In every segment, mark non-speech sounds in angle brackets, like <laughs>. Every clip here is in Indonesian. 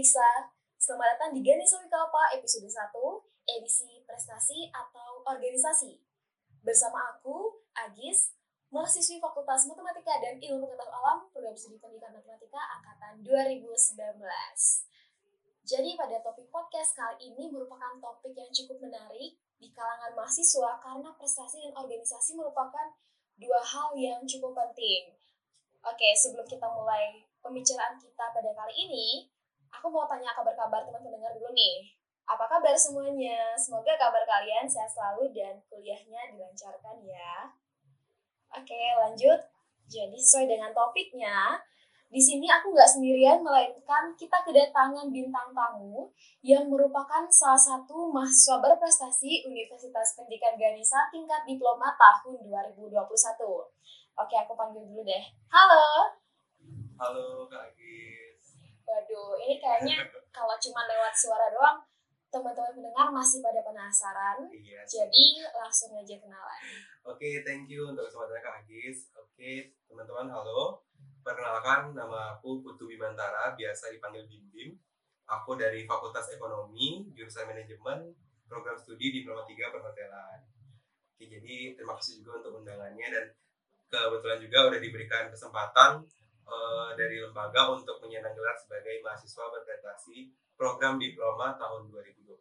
Uniksa, selamat datang di Ganesa Wikalapa episode 1, edisi prestasi atau organisasi. Bersama aku, Agis, mahasiswi Fakultas Matematika dan Ilmu Pengetahuan Alam, program studi pendidikan matematika angkatan 2019. Jadi pada topik podcast kali ini merupakan topik yang cukup menarik di kalangan mahasiswa karena prestasi dan organisasi merupakan dua hal yang cukup penting. Oke, sebelum kita mulai pembicaraan kita pada kali ini, aku mau tanya kabar-kabar teman pendengar dulu nih. Apa kabar semuanya? Semoga kabar kalian sehat selalu dan kuliahnya dilancarkan ya. Oke, lanjut. Jadi sesuai dengan topiknya, di sini aku nggak sendirian, melainkan kita kedatangan bintang tamu yang merupakan salah satu mahasiswa berprestasi Universitas Pendidikan Ganesa tingkat diploma tahun 2021. Oke, aku panggil dulu deh. Halo. Halo Kak Agis. Waduh, ini kayaknya kalau cuma lewat suara doang, teman-teman pendengar masih pada penasaran. Iya. Jadi langsung aja kenalan. Oke, thank you untuk kesempatannya Kak Agis. Oke, teman-teman halo. Perkenalkan nama aku Putu Bimantara, biasa dipanggil Bim Bim. Aku dari Fakultas Ekonomi, jurusan Manajemen, program studi Diploma 3 Perhotelan. Oke, jadi terima kasih juga untuk undangannya dan kebetulan juga udah diberikan kesempatan eh, dari lembaga untuk menyandang gelar sebagai mahasiswa berprestasi program diploma tahun 2021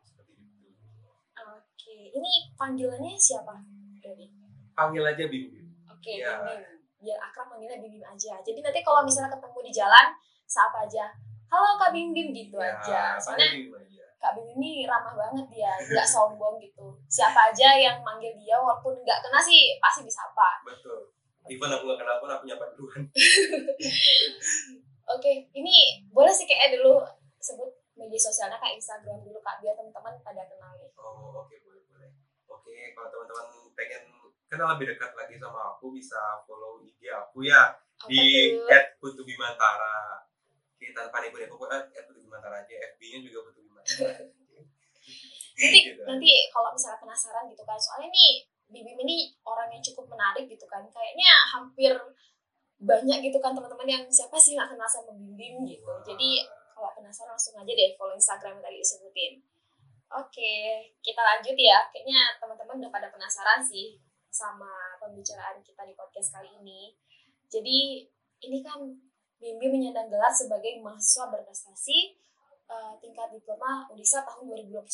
seperti itu. Oke, ini panggilannya siapa? Dari. Panggil aja Bim Bim. Oke, Iya. Bim Bim. Biar akrab manggilnya Bim Bim aja. Jadi nanti kalau misalnya ketemu di jalan, sapa aja. Halo Kak Bim Bim gitu Ya, aja. Soalnya Bim aja. Kak Bim ini ramah banget dia, nggak sombong gitu. Siapa aja yang manggil dia walaupun nggak kena sih pasti disapa. Betul. Even aku gak kenal pun aku nyapa duluan. <laughs> Oke, ini boleh sih kayak dulu sebut media sosialnya kak Instagram dulu kak biar teman-teman pada kenal. Oh, oke boleh boleh. Oke, kalau teman-teman pengen kenal lebih dekat lagi sama aku bisa follow IG aku ya Apa di? @putubimantara. Oke, tanpa nih aku @putubimantara aja. FB-nya juga putubimantara. Nanti Gitu. nanti kalau misalnya penasaran gitu kan, soalnya nih Bibim ini orang yang cukup menarik gitu kan, kayaknya hampir banyak gitu kan teman-teman yang siapa sih nggak kenal sama Bibim gitu. Jadi kalau penasaran langsung aja deh follow Instagram yang tadi disebutin. Oke, kita lanjut ya. Kayaknya teman-teman udah pada penasaran sih sama pembicaraan kita di podcast kali ini. Jadi ini kan Bimbi menyandang gelar sebagai mahasiswa berprestasi eh, tingkat diploma Unisa tahun 2021.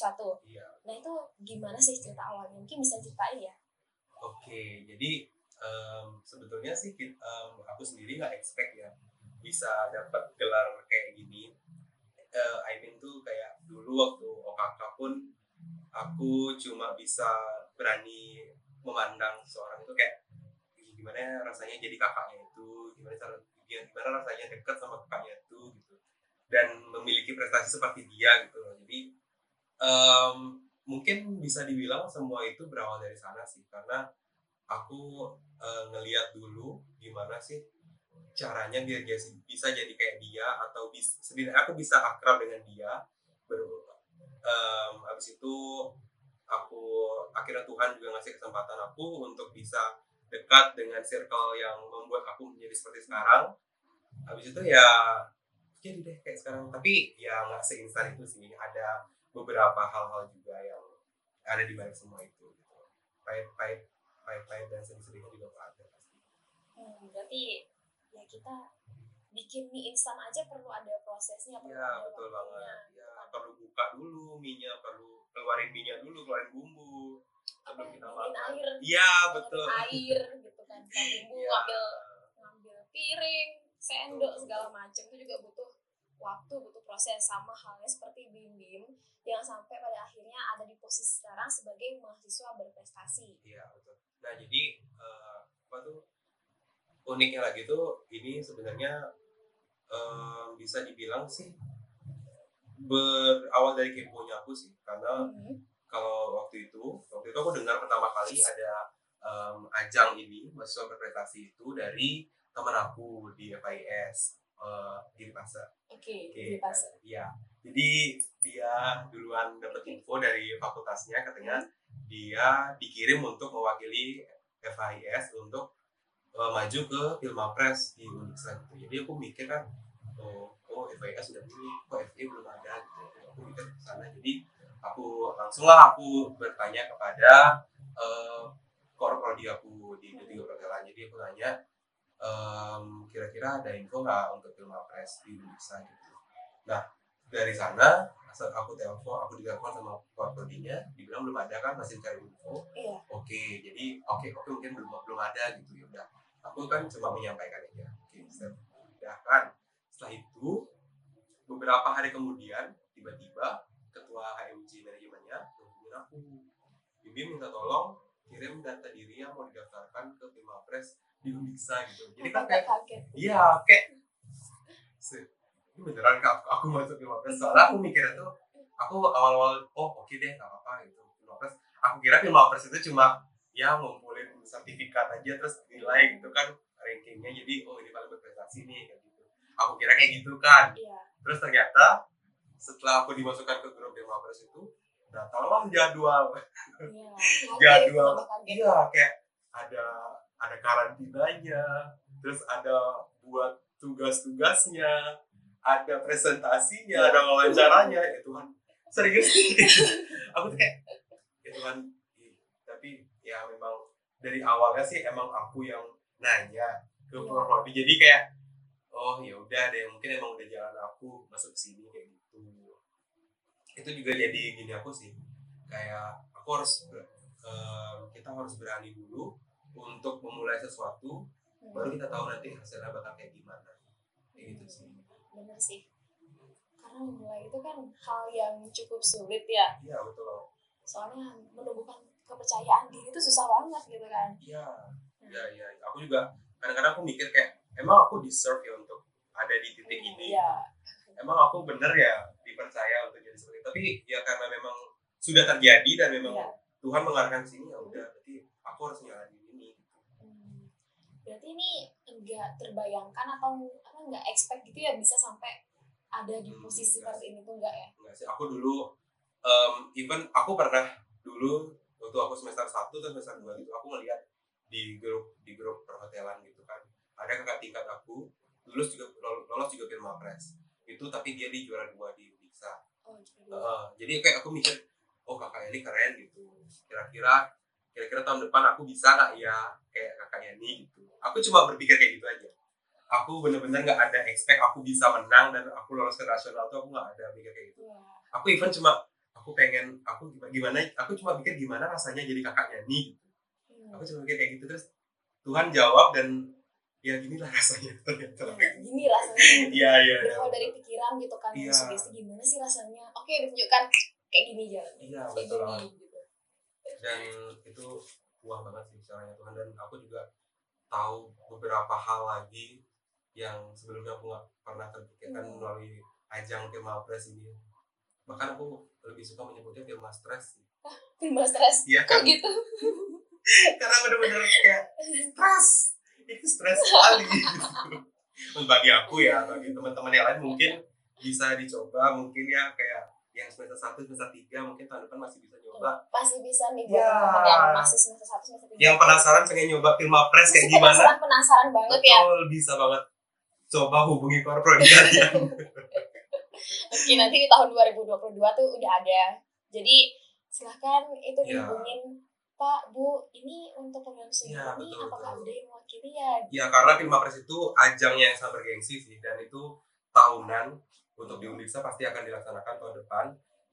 Iya. Nah itu gimana sih cerita awalnya? Mungkin bisa ceritain ya? Oke, jadi em, sebetulnya sih em, aku sendiri nggak expect ya bisa dapat gelar kayak gini. Eh, I mean tuh kayak dulu waktu OKK pun aku cuma bisa berani memandang seorang itu kayak "Ih, gimana ya rasanya jadi kakaknya itu, gimana cara gimana rasanya dekat sama kakaknya itu gitu dan memiliki prestasi seperti dia gitu loh. Jadi em, mungkin bisa dibilang semua itu berawal dari sana sih karena aku eh, ngeliat dulu gimana sih caranya biar dia bisa jadi kayak dia atau bis, setidaknya aku bisa akrab dengan dia baru em, abis itu aku akhirnya Tuhan juga ngasih kesempatan aku untuk bisa dekat dengan circle yang membuat aku menjadi seperti sekarang. Habis itu ya jadi deh kayak sekarang. Tapi ya nggak seinstan itu sih. Ada beberapa hal-hal juga yang ada di balik semua itu gitu. pahit-pahit pahit-pahit dan sedih-sedihnya juga ada pasti Hmm, berarti ya kita bikin mie instan aja perlu ada prosesnya, perlu ya ada betul waktunya. banget ya perlu buka dulu minyak perlu keluarin minyak dulu keluarin bumbu sebelum kita bikin makan air, iya betul air gitu kan, bumbu Iya. ngambil ngambil piring, sendok Betul. segala macam itu juga butuh waktu, butuh proses sama halnya seperti Bim Bim yang sampai pada akhirnya ada di posisi sekarang sebagai mahasiswa berprestasi. Iya betul. Nah jadi eh, apa tuh uniknya lagi tuh ini sebenarnya eh, bisa dibilang sih berawal dari keponya aku sih karena Hmm. kalau waktu itu waktu itu aku dengar pertama kali ada em, ajang ini mahasiswa berprestasi itu dari teman aku di FIS eh, di Pasar. Oke, Oke, di pas. Iya. Jadi dia duluan dapat info dari fakultasnya katanya dia dikirim untuk mewakili FIS untuk eh, maju ke Filmapres di Uniksa gitu. Jadi aku mikir kan, oh, oh FIA sudah pilih kok FIA belum ada gitu aku mikir ke sana jadi aku langsunglah aku bertanya kepada uh, core prodi aku di ketiga perkelan jadi aku tanya um, kira-kira ada info nggak untuk film press di Indonesia gitu? Nah dari sana saat aku telepon aku ditelepon sama prodinya dibilang belum ada kan masih cari info. Iya. oke jadi oke oke mungkin belum belum ada gitu ya udah. Aku kan cuma menyampaikan aja. Oke sudah kan. Setelah itu beberapa hari kemudian tiba-tiba ketua HMG manajemennya menghubungin aku. Bibi minta tolong kirim data diri yang mau didaftarkan ke di Uniksa gitu jadi kan kayak iya kayak ini beneran kak? Aku, aku masuk Pilmapres soalnya aku mikirnya tuh aku awal-awal oh oke deh nggak apa-apa gitu Pilmapres aku kira Pilmapres itu cuma ya ngumpulin sertifikat aja terus nilai gitu kan rankingnya. Jadi oh ini paling berprestasi nih kayak gitu. Aku kira kayak gitu kan. Iya. terus ternyata setelah aku dimasukkan ke grup Pilmapres itu datanglah jadwal. Iya. <laughs> jadwal iya kayak ada ada karantinanya terus ada buat tugas-tugasnya ada presentasinya ada wawancaranya. Ya Tuhan serius? <laughs> Aku tuh kayak ya Tuhan ih, tapi ya memang dari awalnya sih emang aku yang nanya ke Iya. prodi jadi kayak oh ya udah deh mungkin emang udah jalan aku masuk sini kayak gitu. Itu juga jadi gini aku sih kayak aku harus em, kita harus berani dulu untuk memulai sesuatu Hmm, baru kita tahu nanti hasilnya bakal kayak gimana kayak gitu sih Bener sih. Karena memulai itu kan hal yang cukup sulit ya. iya betul Soalnya menumbuhkan kepercayaan diri itu susah banget gitu kan. iya iya iya aku juga kadang-kadang aku mikir kayak emang aku deserve ya untuk ada di titik ini Iya. emang aku bener ya dipercaya untuk jadi seperti itu tapi ya karena memang sudah terjadi dan memang Iya. Tuhan mengarahkan sini ya udah berarti aku harus Hmm. Berarti ini enggak terbayangkan atau apa enggak expect gitu ya bisa sampai ada di Hmm, posisi enggak seperti ini tuh enggak ya? enggak sih. Aku dulu em, even aku pernah dulu waktu aku semester 1 atau semester 2 gitu aku ngeliat di grup di grup perhotelan gitu kan. Ada kakak tingkat aku lulus juga lolos juga Firma Press itu tapi dia di juara dua di Uniksa Oh, Heeh, jadi kayak aku mikir oh kakak ini keren gitu. Kira-kira kira-kira tahun depan aku bisa nggak ya kayak kakak Yani gitu aku cuma berpikir kayak gitu aja aku bener-bener nggak ada expect aku bisa menang dan aku lolos ke nasional tuh aku nggak ada mikir kayak gitu Wah. aku even cuma aku pengen aku gimana, aku cuma pikir gimana rasanya jadi kakaknya nih gitu. Hmm. aku cuma mikir kayak gitu terus Tuhan jawab dan ya ginilah <laughs> rasanya ternyata Ya, gini rasanya. iya iya iya. Berawal dari pikiran gitu kan, Iya. sugesti gimana sih rasanya? Oke, ditunjukkan kayak gini jalan. iya betul gini gitu. Dan itu puas banget sih caranya Tuhan dan aku juga tahu beberapa hal lagi yang sebelumnya aku nggak pernah terpikirkan Hmm. melalui ajang Firma Press ini bahkan aku lebih suka menyebutnya Firma Stress sih. <laughs> Film stres. Iya Kok kan gitu? <laughs> karena bener-bener kayak stres itu stres sekali gitu. <laughs> bagi aku ya bagi teman-teman yang lain mungkin bisa dicoba mungkin ya kayak yang semester satu semester tiga mungkin tahun depan masih bisa nyoba Pasti bisa nih buat Ya. teman-teman yang masih semester satu semester tiga. yang penasaran pengen nyoba Firma Press kayak gimana Penasaran, penasaran banget ya. betul bisa banget coba hubungi korpro kalian <laughs> <laughs> Oke, nanti di tahun 2022 tuh udah ada. Jadi silahkan itu Iya. dihubungin Pak, Bu, ini untuk program studi Iya, ini betul, apakah betul. udah yang mewakili ya? ya karena Firma Press itu ajang yang sangat bergengsi sih dan itu tahunan untuk di Undiksa pasti akan dilaksanakan tahun depan.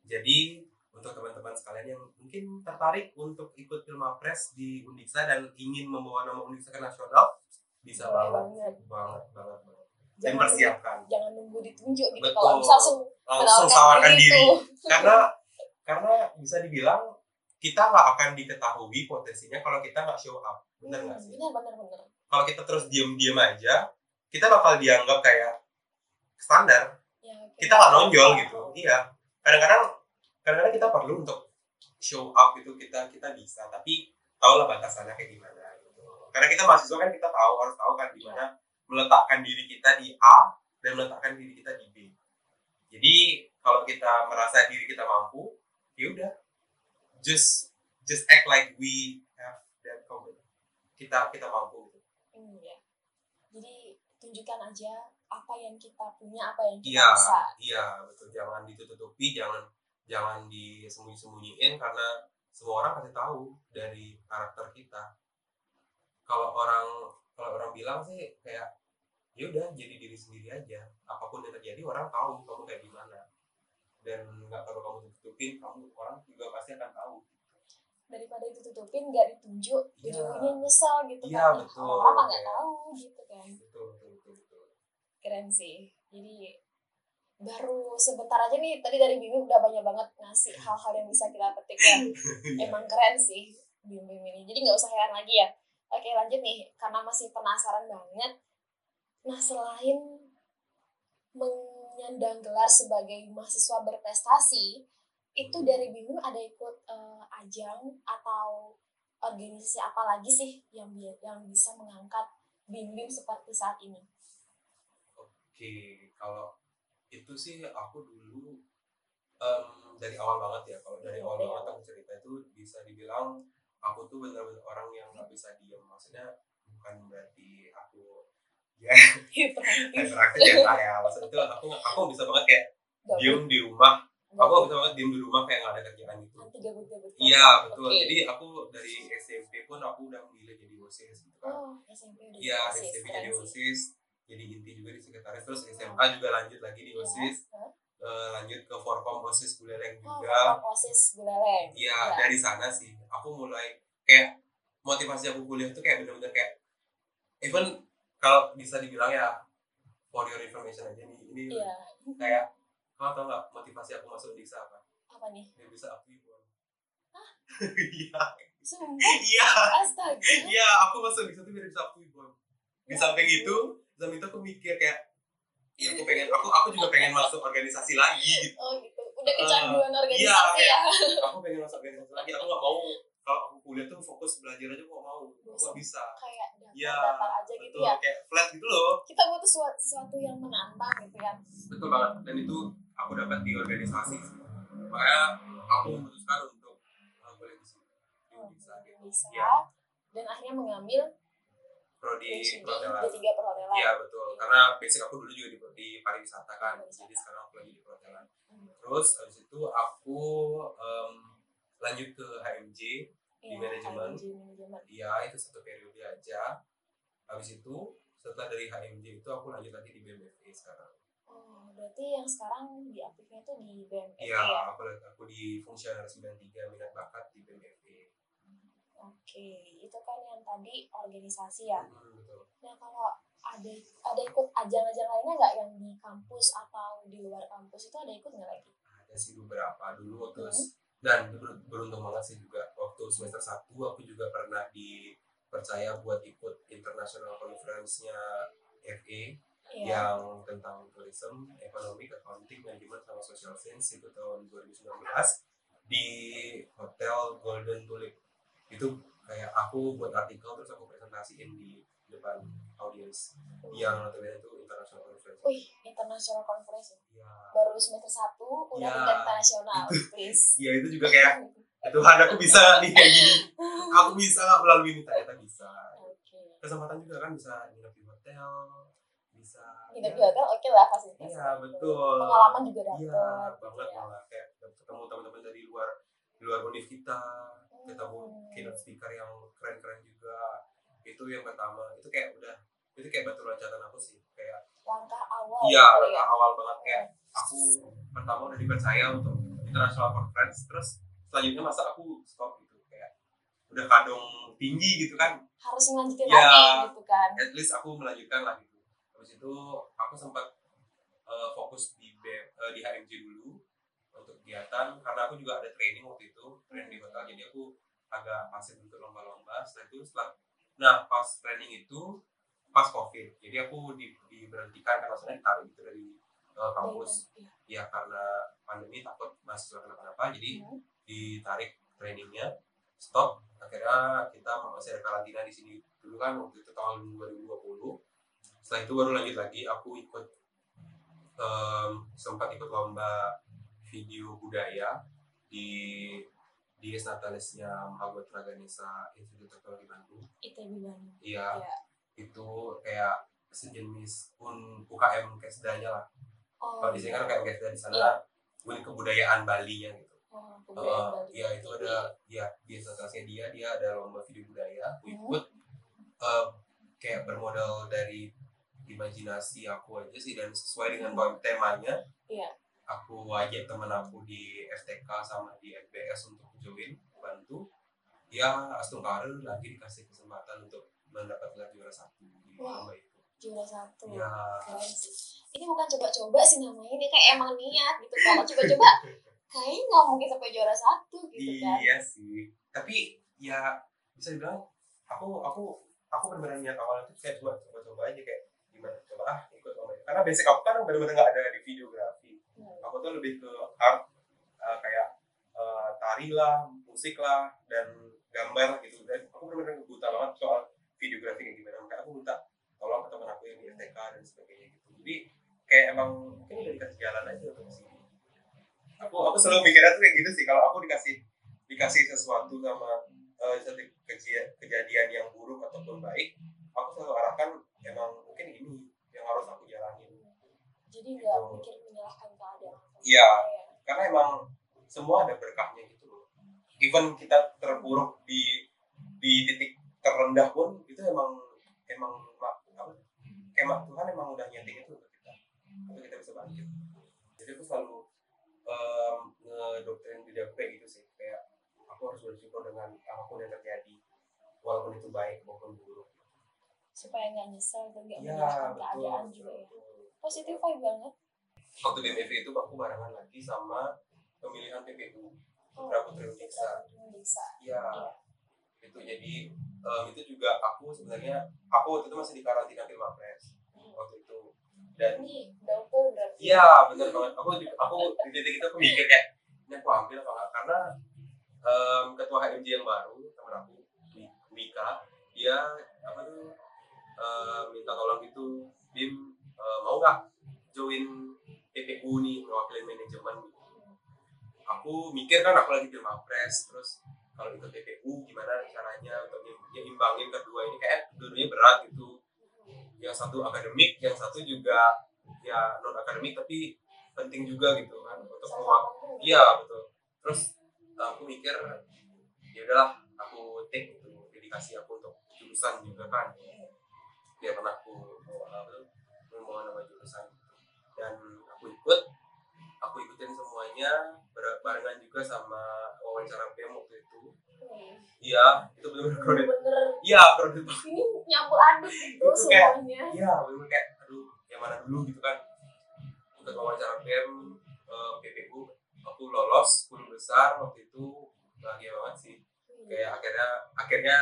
Jadi untuk teman-teman sekalian yang mungkin tertarik untuk ikut Firma Press di Undiksa dan ingin membawa nama Undiksa ke nasional bisa Boleh banget. banget. banget banget Jangan, persiapkan. jangan nunggu ditunjuk gitu. Betul. Kalau bisa langsung langsung sawarkan diri diri. <laughs> Karena karena bisa dibilang kita nggak akan diketahui potensinya kalau kita nggak show up. Bener nggak Hmm, sih Benar, benar, benar. kalau kita terus diem-diem aja kita bakal dianggap kayak standar kita nggak nonjol gitu. Iya. Kadang-kadang kadang-kadang kita perlu untuk show up itu kita kita bisa. Tapi tahulah batasannya kayak gimana gitu. Karena kita mahasiswa kan kita tahu harus tahu kan gimana meletakkan diri kita di A dan meletakkan diri kita di B. Jadi kalau kita merasa diri kita mampu ya udah. Just just act like we have that confidence kita kita mampu. Gitu. Hmm, ya. Jadi tunjukkan aja apa yang kita punya apa yang kita Iya, bisa iya betul. Jangan ditutupi, jangan jangan disembunyi-sembunyiin karena semua orang pasti tahu dari karakter kita. Kalau orang kalau orang bilang sih kayak ya udah jadi diri sendiri aja. Apa pun yang terjadi orang tahu kamu kayak gimana. Dan nggak perlu kamu tutupin, kamu orang juga pasti akan tahu. daripada ditutupin nggak ditunjuk Iya. ujung-ujungnya nyesel gitu Iya, kan betul. orang nggak tahu gitu kan Betul, betul, betul, betul. Keren sih. Jadi baru sebentar aja nih tadi dari Bimi udah banyak banget ngasih hal-hal yang bisa kita petik ya. <laughs> Emang keren sih Bim Bim ini. Jadi nggak usah heran lagi ya. Oke lanjut nih. Karena masih penasaran banget nah selain menyandang gelar sebagai mahasiswa berprestasi itu dari Bim Bim ada ikut eh, ajang atau organisasi apa lagi sih yang yang bisa mengangkat Bim Bim seperti saat ini Oke, kalau itu sih aku dulu em, dari awal banget ya. Kalau dari awal Dari banget aku cerita itu bisa dibilang aku tuh benar-benar orang yang nggak bisa diem. Maksudnya bukan berarti aku <laughs> ya hiperaktif ya ya. Maksudnya itu aku aku bisa banget kayak diem di rumah. Aku bisa banget diem di rumah kayak nggak ada kerjaan gitu. Iya betul. Oke. Jadi aku dari SMP pun aku udah memilih jadi osis gitu kan. oh SMP Iya, SMP jadi. OSIS, jadi inti juga di sekretaris, terus SMA juga lanjut lagi di Iya. OSIS, Hah? eh, lanjut ke Forkom OSIS Buleleng oh juga. Forkom osis buleleng Iya, Iya. dari sana sih aku mulai kayak motivasi aku kuliah tuh kayak bener-bener kayak even kalau bisa dibilang ya for your information aja nih, ini iya kayak kau tau nggak motivasi aku masuk di apa? apa nih Biar bisa aku ibu. <laughs> Iya, sumpah iya, astaga iya, aku masuk di situ biar bisa aku ibu. Di samping itu, di samping itu aku mikir kayak ya aku pengen aku aku juga pengen masuk organisasi lagi gitu. Oh gitu. Udah kecanduan iya, organisasi ya. <laughs> aku pengen masuk organisasi lagi aku nggak mau. Kalau aku kuliah tuh fokus belajar aja kok mau. Aku nggak bisa. kayak Iya, datar aja gitu ya. kayak flat gitu loh. Kita butuh suatu, sesuatu yang menantang gitu kan betul banget dan itu aku dapat di organisasi makanya aku memutuskan untuk uh, boleh di sini. Di Oh, bisa gitu bisa Iya. dan akhirnya mengambil prodi perhotelan D3 perhotelan iya betul karena basic aku dulu juga di, di pariwisata kan Pariwisata. jadi sekarang aku lagi di perhotelan Hmm. terus habis itu aku em, lanjut ke HMJ Iya, manajemen. HMJ manajemen Iya, itu satu periode aja. Habis itu, setelah dari HMJ itu aku lanjut lagi di BMFA sekarang. oh berarti yang sekarang di aktifnya itu di BMF Iya, ya aku aku di fungsioner 93 minat bakat di BMFA. Oke itu kan yang tadi organisasi ya Hmm, betul. Nah kalau ada ada ikut ajang-ajang lainnya nggak yang di kampus atau di luar kampus itu ada ikut nggak lagi? Ada sih beberapa dulu waktu Hmm. dan ber- beruntung banget sih juga waktu semester 1 aku juga pernah dipercaya buat ikut international conference-nya FA Iya. yang tentang tourism, ekonomi, accounting, manajemen sama social science itu tahun 2019 di hotel Golden Tulip itu kayak aku buat artikel terus aku presentasiin di depan audiens yang notabene itu international conference. Wih, international conference. Ya, Baru semester 1 udah Ya, internasional, please. ya itu juga kayak "Ya Tuhan aku bisa nih kayak gini. Aku bisa nggak melalui ini ternyata bisa. Oke. Kesempatan juga kan bisa nginep di hotel, bisa. Nginep di ya, hotel oke lah fasilitas. Iya betul. Pengalaman juga dapet. Iya banget ya. malah kayak ketemu teman-teman dari luar luar univ kita, ketemu Hmm. keynote speaker yang keren-keren juga. Itu yang pertama. Itu kayak udah itu kayak batu loncatan aku sih kayak Langkah awal. iya kali ya. langkah awal banget kayak aku pertama udah dipercaya untuk international conference terus selanjutnya masa aku stop gitu kayak udah kadung tinggi gitu kan Harus ngelanjutin Iya. lagi gitu kan. at least aku melanjutkan lah gitu habis itu aku sempat uh, fokus di B- uh, di HMJ dulu kegiatan karena aku juga ada training waktu itu training di hotel. Jadi aku agak pasif untuk lomba-lomba. Setelah itu setelah nah pas training itu pas covid. Jadi aku di, diberhentikan kan maksudnya ditarik gitu dari uh, kampus. Iya. ya karena pandemi takut mahasiswa kenapa-napa. Jadi Hmm. ditarik trainingnya stop. Akhirnya kita masih ada karantina di sini dulu kan waktu itu tahun 2020 setelah itu baru lanjut lagi aku ikut em, sempat ikut lomba video budaya di di Natalisnya Mahabuat Praganesa Institut Teknologi Bandung ITB Bandung. iya Iya. itu kayak sejenis un UKM kesdanya lah Oh, kalau di sini kan UKM kesda di sana Iya. un kebudayaan Bali ya gitu Oh, kebudayaan Bali. iya itu ada ya di dia dia ada lomba video budaya aku Hmm. ikut eh, kayak bermodal dari imajinasi aku aja sih dan sesuai dengan poin temanya Iya. Aku ajak temen aku di FTK sama di FBS untuk join bantu ya Astungkara lagi dikasih kesempatan untuk mendapat gelar juara satu di lomba itu Juara satu. ya. Ini bukan coba-coba sih namanya, ini kayak emang niat gitu. Kalau coba-coba, <laughs> kayaknya nggak mungkin sampai juara satu gitu kan. iya sih tapi ya bisa dibilang aku aku aku benar-benar niat awalnya tuh kayak coba coba coba aja kayak gimana coba ah ikut lomba karena basic aku kan benar-benar nggak ada di videografi. Aku tuh lebih ke art eh, kayak eh, tari lah musik lah dan gambar gitu. Dan aku benar-benar buta banget soal videografi kayak gimana. Makanya aku minta tolong ke teman aku yang di FTK dan sebagainya gitu. Jadi kayak emang mungkin udah dikasih jalan aja untuk sini aku aku selalu mikirnya tuh kayak gitu sih. Kalau aku dikasih dikasih sesuatu sama keji- kejadian yang buruk ataupun baik aku selalu arahkan emang mungkin ini yang harus aku Jadi nggak Gitu. mikir menyalahkan keadaan. Iya. Iya. karena emang semua ada berkahnya gitu loh even kita terpuruk di di titik terendah pun itu emang emang apa kayak Tuhan emang udah nyeting itu untuk kita untuk kita bisa bangkit jadi aku selalu um, ngedoktrin diri aku kayak gitu sih kayak aku harus bersyukur dengan apa pun yang terjadi walaupun itu baik maupun buruk Supaya nggak nyesel dan nggak menyalahkan betul, keadaan juga ya. Positif vibe banget. waktu BMF itu aku barengan lagi sama pemilihan PPU Oh, Putra Putri Uniksa Bisa. Iya. Itu jadi em, itu juga aku sebenarnya aku waktu itu masih di karantina Filmapres waktu itu. Dan Ini udah full berarti. iya benar banget. Aku juga- aku di titik itu aku mikir kayak ini aku ambil apa enggak karena em, ketua HMJ yang baru teman aku Wika dia apa tuh em, minta tolong gitu Bim em, mau nggak join PPU nih mewakili manajemen? Aku mikir kan aku lagi film Pilmapres terus kalau ikut PPU gimana caranya untuk nyi- nyimbangin kedua ini? Kayak dua-duanya berat gitu. Yang satu akademik yang satu juga ya non akademik tapi penting juga gitu kan untuk kamu. iya betul. Terus aku mikir ya udahlah aku take itu dedikasi aku untuk jurusan juga kan. Biar pernah aku mau nama jurusan. Dan aku ikut aku ikutin semuanya bar- barengan juga sama wawancara PM waktu itu. Hmm. iya itu benar-benar crowded Bener-bener iya banget ini nyampur aduk gitu Itu semuanya. iya benar kayak aduh yang mana dulu gitu kan. Untuk wawancara PM eh, PPU aku lolos 10 besar waktu itu. Bahagia banget sih. Kayak akhirnya akhirnya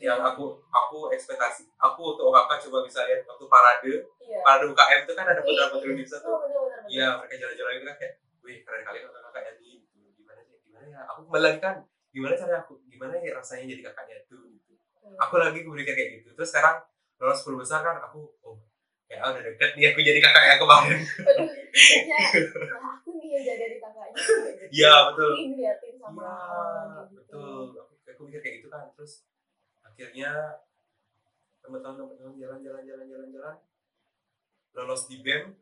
yang aku aku ekspektasi aku waktu OKK coba bisa lihat waktu parade Iya. parade UKM itu kan ada putra putri Indonesia Oh, tuh iya mereka jalan-jalan itu kan kayak wih keren kali kakak-kakak gitu gimana sih gimana ya aku kembali lagi kan gimana cara aku gimana ya rasanya jadi kakaknya itu gitu Hmm. aku lagi berpikir kayak gitu terus sekarang lolos 10 besar kan aku oh kayak udah deket nih aku jadi kakak yang kemarin Aduh, <laughs> kayaknya nah, aku nih yang jaga di kakaknya. Iya, betul. Aku Iya, gitu. betul. Aku, aku mikir kayak gitu kan. Terus akhirnya teman-teman teman-teman jalan-jalan jalan-jalan jalan lolos di BEM.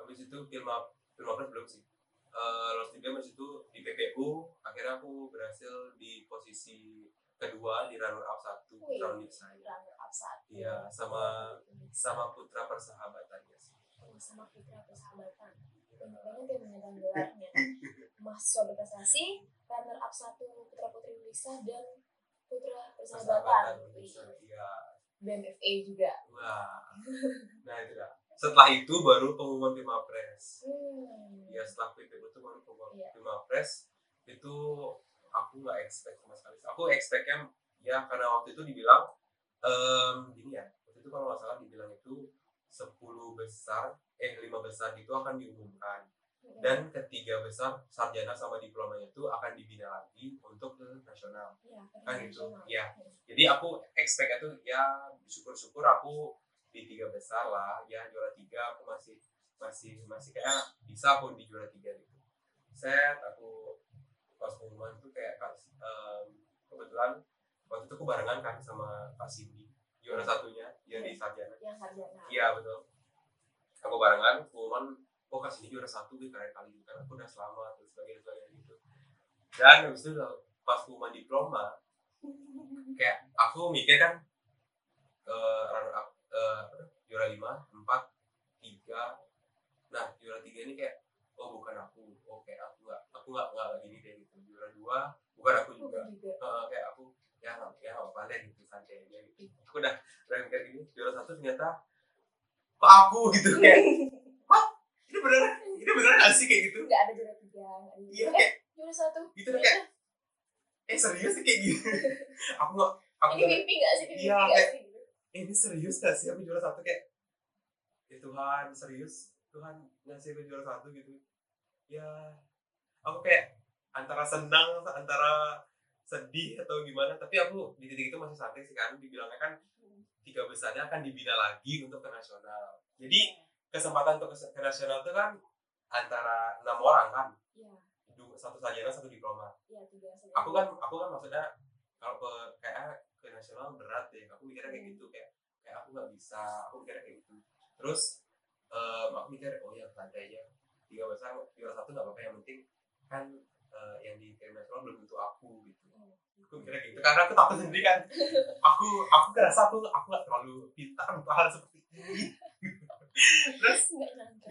Habis itu film film apa belum sih? Eh, lolos di BEM habis itu di PPU. Akhirnya aku berhasil di posisi kedua di runner up satu up satu. Iya, sama sama putra persahabatannya sih. sama Fitra persahabatan. Banyak banget yang menyandang gelarnya. Mahasiswa berprestasi, runner up satu Putra Putri Indonesia dan Putra Persahabatan. Wih, Iya. BMFA juga. Wah. Nah, itu dah. Setelah itu baru pengumuman Pilmapres. Hmm. ya setelah PPU itu baru keluar Iya. Pilmapres itu aku nggak expect sama sekali aku expectnya ya karena waktu itu dibilang em gini ya waktu itu kalau nggak salah dibilang itu 10 besar eh lima besar itu akan diumumkan. Dan ketiga besar sarjana sama diplomanya itu akan dibina lagi untuk ke nasional. Iya, kan gitu. nasional. Iya. jadi aku expect itu ya syukur-syukur aku di tiga besar lah. Ya juara tiga aku masih masih masih kayak bisa aku di juara tiga gitu. Set aku pas pengumuman tuh kayak em, kebetulan waktu itu aku barengan kan sama Kak Cindy juara satunya yang di sarjana. Yang sarjana. Iya betul. Aku barengan pengumuman oh kasih ini juara satu nih kalian kali kan aku udah selamat dan sebagainya sebagainya gitu. Dan habis itu pas pengumuman diploma kayak aku mikir kan eh runner up eh, juara lima empat tiga. Nah juara tiga ini kayak oh bukan aku. Oh kayak aku nggak aku nggak nggak gini deh gitu. Juara dua bukan aku juga. Eh, kayak aku ya nggak ya nggak apa deh gitu santai aja gitu. Aku udah udah kayak gini juara satu ternyata aku gitu kayak <laughs> ini bener ini bener nggak sih kayak gitu? Nggak ada juara tiga iya juara- kayak eh, juara satu. gitu kayak eh serius sih kayak gini <laughs> aku nggak aku ini mimpi nggak sih? Ini mimpi Iya, kayak- sih? Gitu. eh ini serius gak sih? Aku juara satu kayak ya Tuhan serius? Tuhan ngasih aku juara satu gitu. Ya aku kayak antara senang antara sedih atau gimana tapi aku di titik itu masih santai sih kan. Dibilangnya kan tiga besarnya akan dibina lagi untuk ke nasional. Jadi kesempatan untuk ke, nasional itu kan antara enam orang kan? Iya. Du- satu sarjana satu diploma. Iya tiga aku kan aku kan maksudnya kalau ke kayak ke nasional berat deh. Aku mikirnya kayak Hmm. gitu kayak kayak aku nggak bisa. Aku mikirnya kayak gitu. Terus em, aku mikir oh ya santai aja. Tiga besar juara satu nggak apa-apa. Yang penting kan eh, yang di tim nasional belum tentu aku gitu. Hmm. aku mikirnya kayak gitu. Karena aku takut sendiri kan. <laughs> Aku aku ngerasa aku aku nggak terlalu pintar untuk hal seperti ini <laughs> terus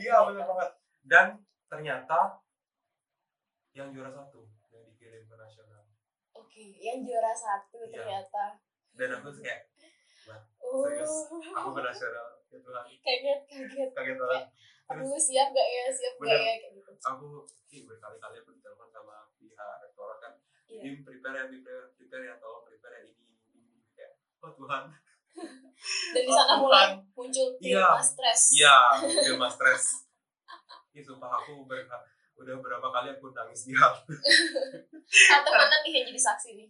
iya benar banget. Dan ternyata yang juara satu yang dikirim ke nasional. Oke yang juara satu Iya. ternyata. Dan aku tuh kayak oh. Serius? aku ke nasional. Gitu kan kaget kaget. Kaget banget. Terus aduh siap gak ya? Siap gak Bener. ya? Kayak gitu. aku ih, berkali-kali aku ditelepon sama pihak rektorat kan. Iya. ini prepare ya prepare prepare ya tolong prepare ya ini ini ini kayak oh Tuhan dan di sana Oh, mulai muncul Iya. tema stres. Iya film stres. Ini sumpah aku ber- udah berapa kali aku nangis di hal halte mana nih yang jadi saksi nih?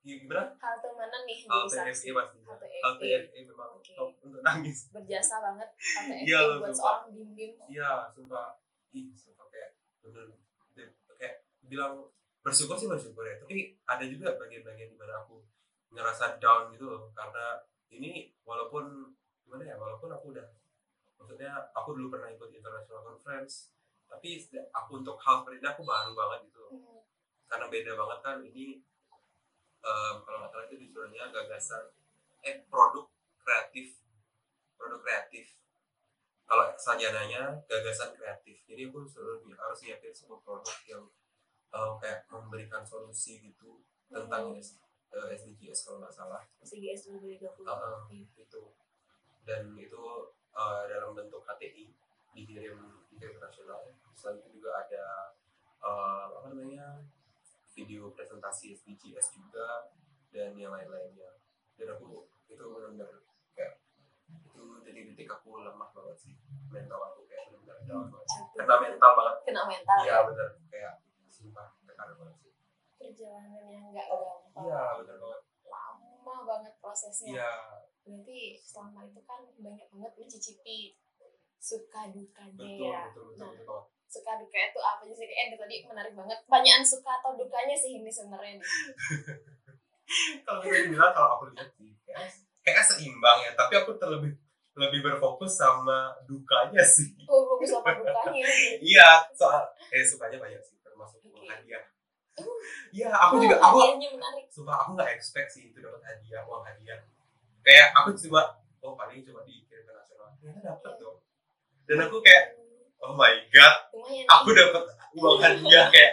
Gimana? Halte mana nih yang hal jadi saksi? TFE pasti. Halte hal FE. TFE memang Oke. top untuk nangis. Berjasa banget halte Iya, FE loh, buat sumpah. seorang bim bim iya sumpah. Ih sumpah kayak bener. Kayak bilang bersyukur sih bersyukur ya. Tapi ada juga bagian-bagian di mana aku ngerasa down gitu loh. Karena ini walaupun gimana ya walaupun aku udah maksudnya aku dulu pernah ikut international conference tapi aku untuk hal seperti ini aku baru banget gitu Hmm. karena beda banget kan ini em, kalau nggak salah itu disuruhnya gagasan eh produk kreatif produk kreatif. Kalau sarjananya gagasan kreatif. Jadi aku suruh harus nyiapin sebuah produk yang em, kayak memberikan solusi gitu tentang Hmm. Eh, SDGs kalau nggak salah. CGS 2030 Heeh, Iya. itu. Dan itu eh, dalam bentuk KTI dikirim dikirim ke nasional selain itu juga ada eh, apa namanya video presentasi SDGs juga dan yang lain-lainnya. Dan aku itu benar-benar kayak itu detik-detik aku lemah banget sih. Mental aku kayak benar-benar down banget. Kena mental banget. Kena mental iya benar. Kayak sumpah tekanan banget sih perjalanan yang nggak gampang iya benar banget. Lama banget prosesnya. Iya. Berarti selama itu kan banyak banget mencicipi suka dukanya betul ya. betul betul Nah, betul banget. suka duka itu apa sih? Eh tadi menarik banget. Banyakan suka atau dukanya sih ini sebenarnya nih. <laughs> kalau kita bilang kalau aku lihat sih kayak kayak seimbang ya. Tapi aku terlebih lebih berfokus sama dukanya sih. Oh fokus sama dukanya. <laughs> Iya soal eh sukanya banyak sih termasuk Oke. hadiah. Iya aku juga aku menarik. Sumpah aku nggak expect sih itu dapat hadiah uang hadiah. Kayak aku cuma oh paling cuma dikirim ke nasional. Ternyata dapat dong. Dan aku kayak oh my god lumayan aku dapat uang <laughs> hadiah kayak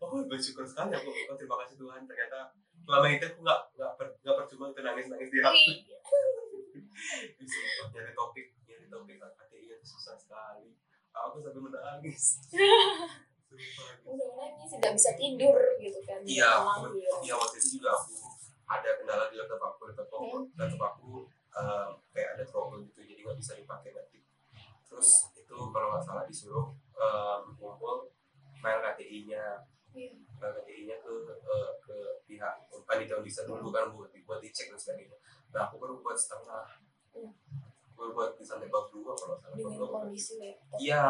oh bersyukur sekali aku oh, terima kasih Tuhan ternyata selama itu aku nggak nggak per- percuma itu nangis nangis di hati. Sumpah, <laughs> nyari topik nyari topik HTI itu susah sekali. Aku sampai menangis <laughs> Nangis tidak bisa tidur gitu kan iya gitu. iya waktu itu juga aku ada kendala di laptop aku laptop aku Hmm. laptop aku eh, kayak ada trouble gitu jadi nggak bisa dipakai nanti terus itu kalau nggak salah disuruh em, kumpul file KTI-nya Iya. file KTI-nya ke eh, ke pihak panitia bisa dulu kan buat buat dicek dan sebagainya nah aku baru buat setengah Hmm. baru buat di sampai bab dua kalau salah dengan kondisi laptop Iya.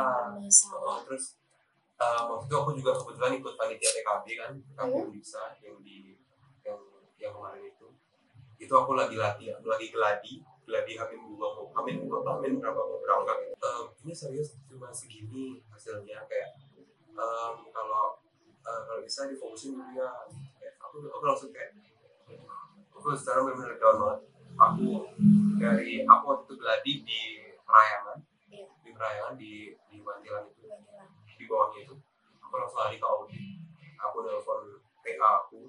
Oh, terus uh, waktu itu aku juga kebetulan ikut panitia PKB kan PKB Hmm. bisa yang di yang yang kemarin itu itu aku lagi latihan lagi geladi geladi amin dua mau amin dua apa amin berapa mau berangkat gitu. Eh, ini serius cuma segini hasilnya kayak em, kalau eh, kalau bisa difokusin dulu ya kayak aku aku langsung kayak aku sekarang benar-benar down banget aku dari aku waktu itu geladi di Perayangan Iya. di Perayangan di di Mantilan. Di bawahnya itu. Aku langsung lari ke audit aku nelpon PA aku.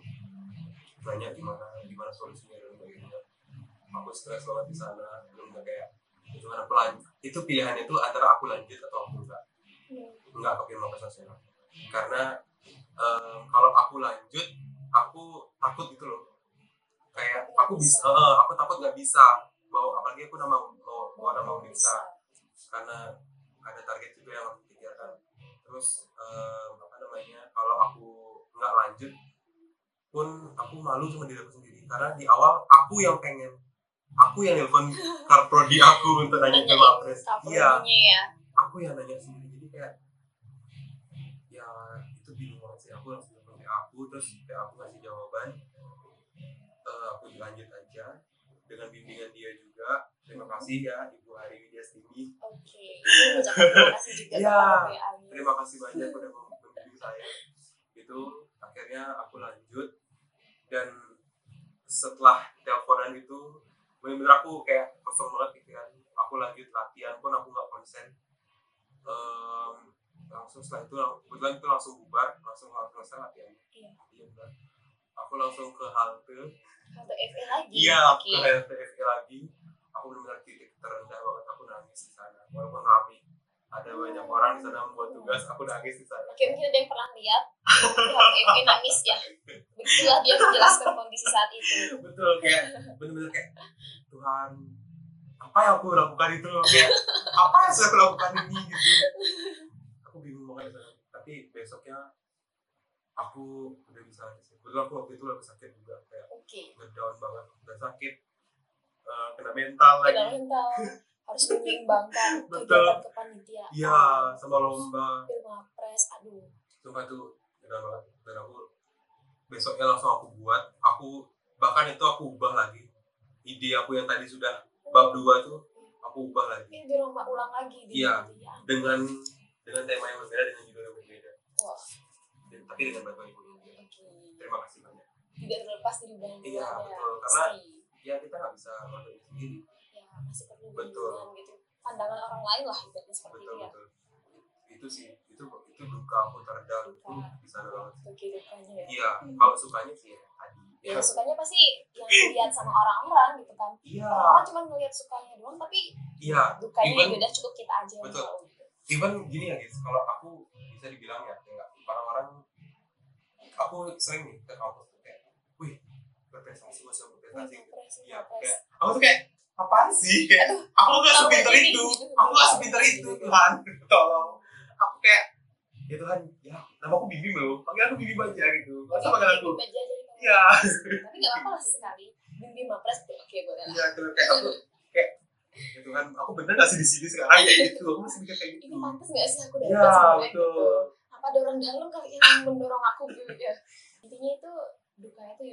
Nanya gimana gimana solusinya dan sebagainya. Aku stres banget di sana. Belum kayak gimana pelan itu pilihannya itu antara aku lanjut atau aku enggak. Enggak ke firma nasional karena em, kalau aku lanjut aku takut gitu loh. Kayak aku bisa eh, aku takut nggak bisa bawa apalagi aku nama mau mau nama bisa. Karena ada target juga yang terus em, apa namanya kalau aku nggak lanjut pun aku malu sama diri aku sendiri karena di awal aku yang pengen aku yang nelpon karprodi aku untuk nanya ke Mapres iya ya. aku yang nanya sendiri jadi kayak ya itu bingung banget sih aku langsung nelfon aku terus PA aku ngasih jawaban Eh, aku dilanjut aja dengan bimbingan dia juga terima kasih ya Ibu Hari Widya Stini Oke. Ucapkan terima kasih juga Iya. kepada. Terima kasih banyak udah membimbing saya. Itu akhirnya aku lanjut. Dan setelah teleponan itu bener-bener aku kayak kosong banget pikiran aku lanjut latihan pun aku nggak konsen. Em, langsung setelah itu kebetulan itu langsung bubar langsung langsung selesai latihan. Iya. iya benar aku langsung ke halte. Atau FA lagi. iya aku ke halte FE lagi. Aku benar-benar titik terendah banget. Aku nangis di sana walaupun rame ada banyak orang di sana membuat tugas aku nangis di sana. Oke, mungkin ada yang pernah lihat? FA nangis ya. Begitulah dia menjelaskan kondisi saat itu. betul kayak bener-bener kayak Tuhan apa yang aku lakukan itu? Kayak apa yang saya lakukan ini? Gitu. Aku bingung banget tapi besoknya aku udah bisa lagi sih betul aku waktu itu lagi sakit juga kayak Oke. ngedown banget. Udah sakit eh, kena mental lagi. Tidak mental harus menyeimbangkan kegiatan kepanitiaan. iya sama lomba Film pres, aduh. sumpah itu ngedown banget dan aku besoknya langsung aku buat aku bahkan itu aku ubah lagi ide aku yang tadi sudah bab dua tuh aku ubah lagi Ini di rumah ulang lagi Iya. ya. dengan dengan tema yang berbeda dengan judul yang berbeda Wah. Dan- tapi dengan bantuan ibu terima kasih banyak Tidak terlepas dari bantuan Iya, ya. betul. Karena- ya kita nggak bisa melakukan sendiri ya masih perlu Betul. bimbingan gitu. Pandangan orang lain lah ibaratnya seperti betul itu ya. betul itu sih itu itu duka aku teredam itu di sana banget kehidupannya ya. iya kalau sukanya sih ya tadi Ya sukanya pasti yang dilihat sama orang-orang gitu kan. iya Orang cuma ngelihat sukanya doang tapi iya dukanya Even- ya udah cukup kita aja yang Betul. tahu gitu. even gini ya guys kalau aku bisa dibilang ya kayak orang-orang aku sering nih ke kampus tuh kayak wih berprestasi masa berprestasi Pres, Iya, kayak aku tuh kayak apaan sih? Aku gak sepinter itu. aku gak sepinter itu Tuhan. Tolong. Aku kayak ya Tuhan ya nama aku Bibi loh. Panggil aku Bibi aja gitu. Masa panggil aku. Iya. Tapi gak apa-apa lah sekali. Bimbing mapres tuh oke boleh lah. iya terus kayak aku kayak ya Tuhan aku bener gak sih di sini sekarang? Kayak gitu. Aku masih mikir kayak gitu. Ini pantas gak sih aku dapat iya sebenarnya gitu. betul. Apa ada orang dalam kali yang mendorong aku gitu ya. Intinya itu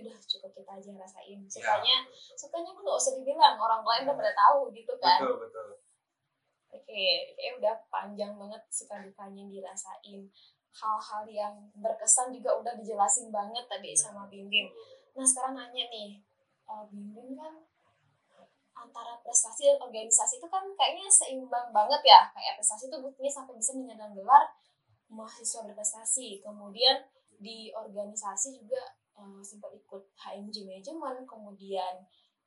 yaudah cukup kita aja rasain. Iya, Sukanya sukanya pun gak usah dibilang orang lain udah pada tahu gitu kan. betul betul Oke, kayak udah panjang banget suka dukanya dirasain. Hal-hal yang berkesan juga udah dijelasin banget tadi sama Bim Bim. Nah sekarang nanya nih, eh, Bim Bim kan antara prestasi dan organisasi itu kan kayaknya seimbang banget ya. Kayak prestasi itu buktinya sampai bisa menyandang gelar mahasiswa berprestasi. Kemudian di organisasi juga eh, sempat ikut HMJ Management, kemudian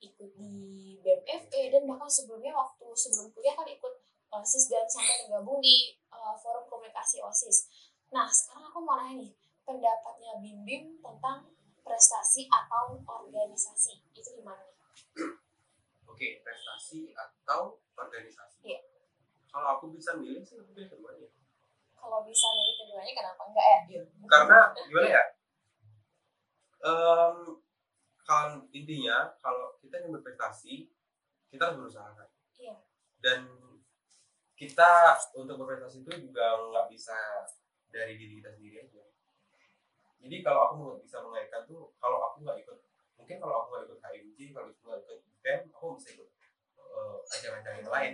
ikut di BMFE dan bahkan sebelumnya waktu sebelum kuliah kan ikut OSIS dan sampai tergabung di uh, forum komunikasi OSIS. Nah, sekarang aku mau nanya nih, pendapatnya Bim Bim tentang prestasi atau organisasi. Itu gimana nih? oke prestasi atau organisasi Iya. kalau aku bisa milih sih aku pilih keduanya Kalau bisa milih keduanya kenapa enggak ya? Iya. karena gimana ya Em, kan intinya kalau kita ingin berprestasi kita harus berusaha kan Iya. dan kita untuk berprestasi itu juga nggak bisa dari diri kita sendiri aja jadi kalau aku mau bisa mengaitkan tuh kalau aku nggak ikut mungkin kalau aku nggak ikut HMJ kalau aku nggak ikut BEM aku bisa ikut uh, ajang-ajang yang lain